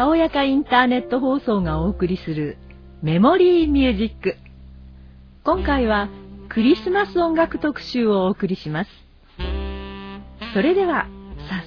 たおやかインターネット放送がお送りするメモリーミュージック。今回はクリスマス音楽特集をお送りします。それでは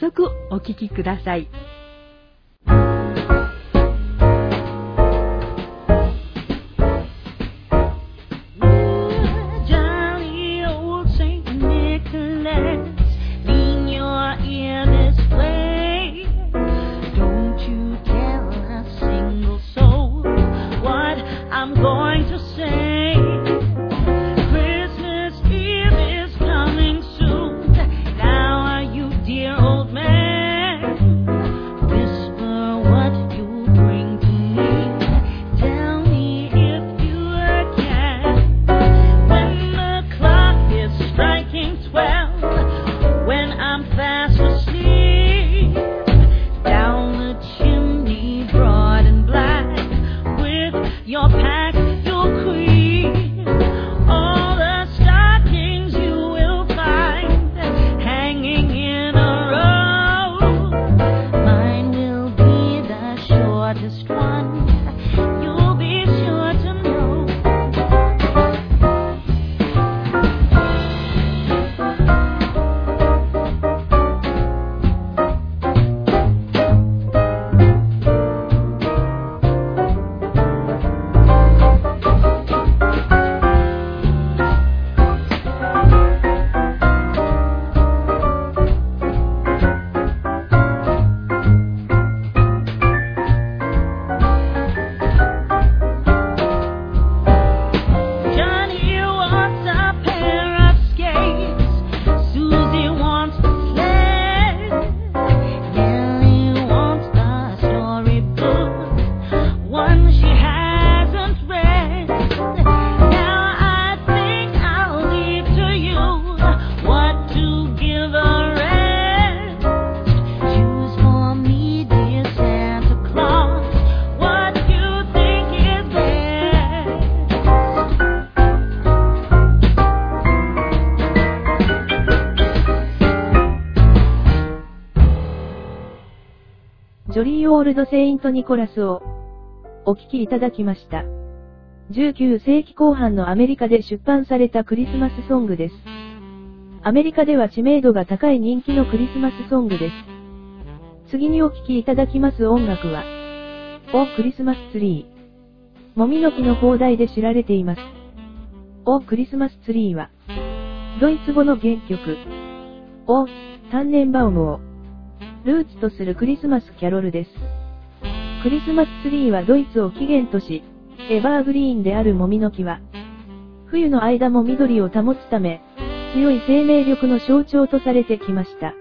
早速お聴きください。ジョリー・オールド・セイント・ニコラスをお聴きいただきました。19世紀後半のアメリカで出版されたクリスマスソングです。アメリカでは知名度が高い人気のクリスマスソングです。次にお聴きいただきます音楽は、オクリスマスツリー。もみの木の放題で知られています。オクリスマスツリーは、ドイツ語の原曲、オタンネンバウムをルーツとするクリスマスキャロルです。クリスマスツリーはドイツを起源とし、エバーグリーンであるもみの木は、冬の間も緑を保つため、強い生命力の象徴とされてきました。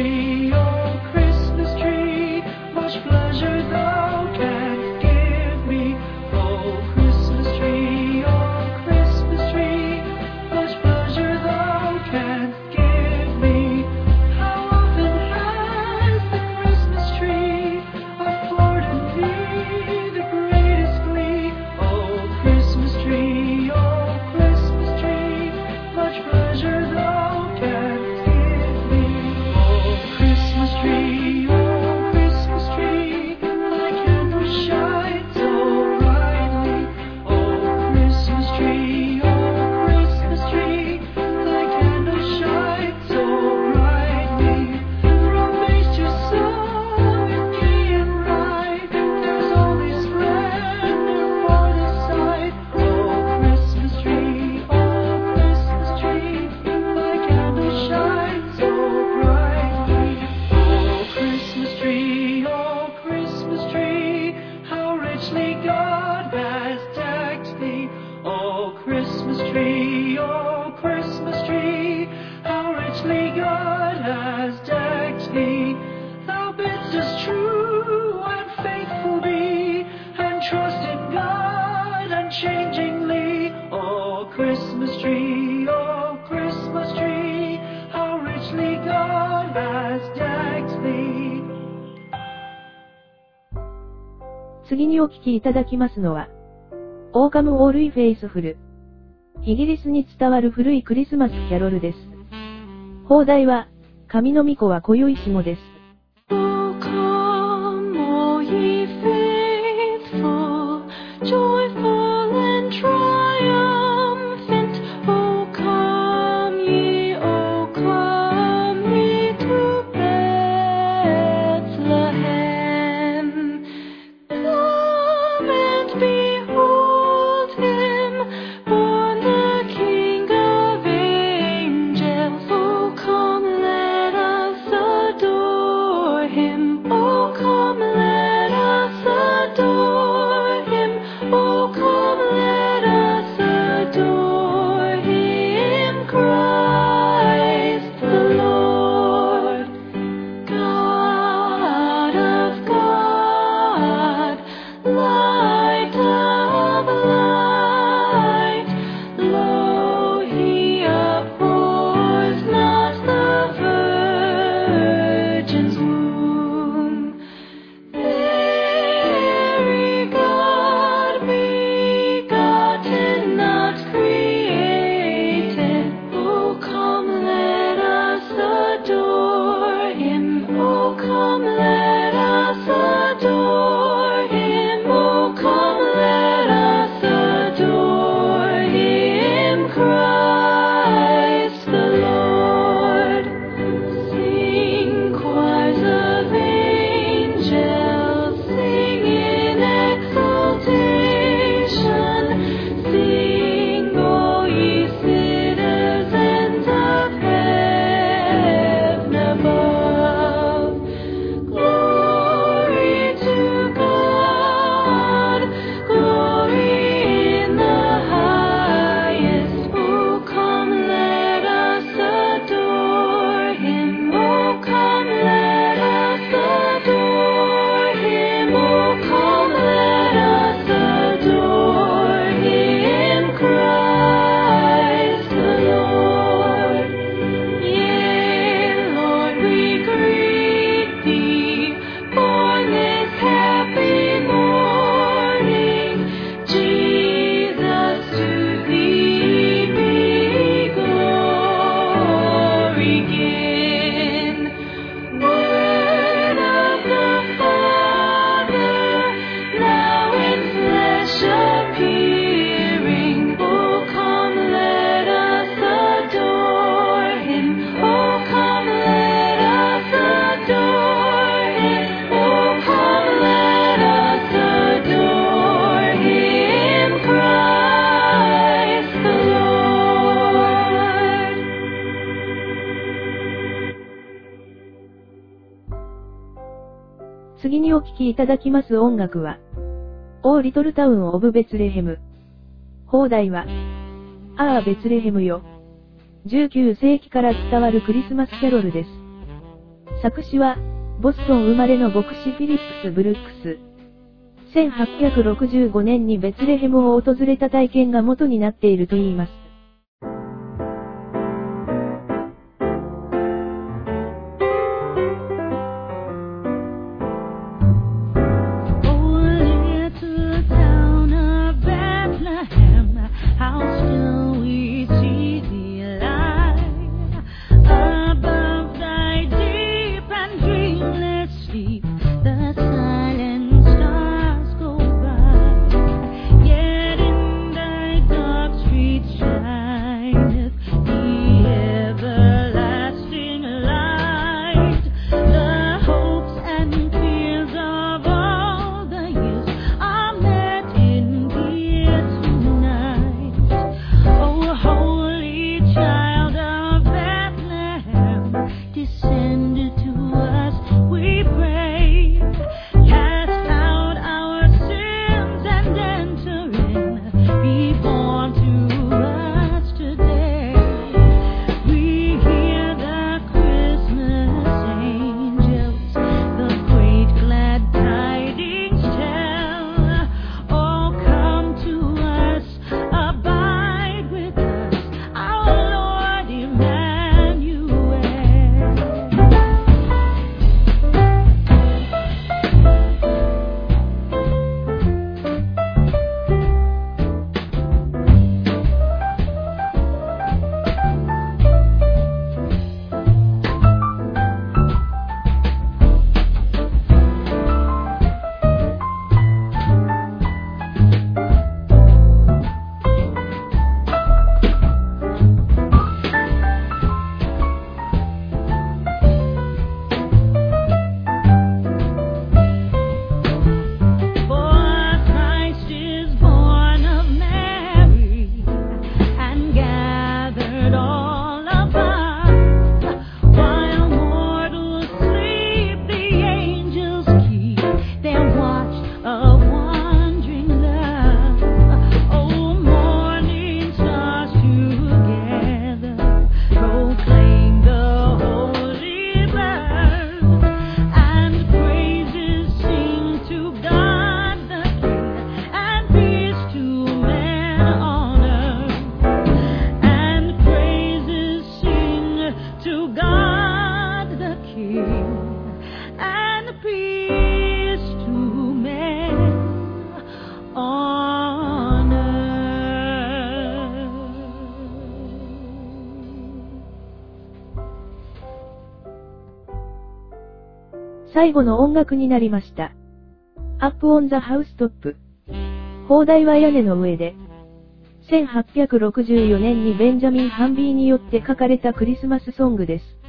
free. unchangingly. Oh, Christmas tree, oh, Christmas tree, how richly God has decked thee. 次にお聞きいただきますのは、 O Come, All Ye Faithful。イギリスに伝わる古いクリスマスキャロルです。邦題は、神の御子は今宵しもです。お聴きいただきます音楽は、オー・リトルタウン・オブ・ベツレヘム。放題は、ああ、ベツレヘムよ。19世紀から伝わるクリスマスキャロルです。作詞は、ボストン生まれの牧師フィリップス・ブルックス。1865年にベツレヘムを訪れた体験が元になっていると言います。最後の音楽になりました。 Up on the Housetop。邦題は屋根の上で。1864年にベンジャミン・ハンビーによって書かれたクリスマスソングです。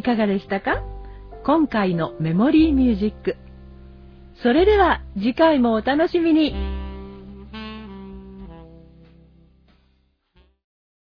いかがでしたか？今回のメモリーミュージック。それでは次回もお楽しみに。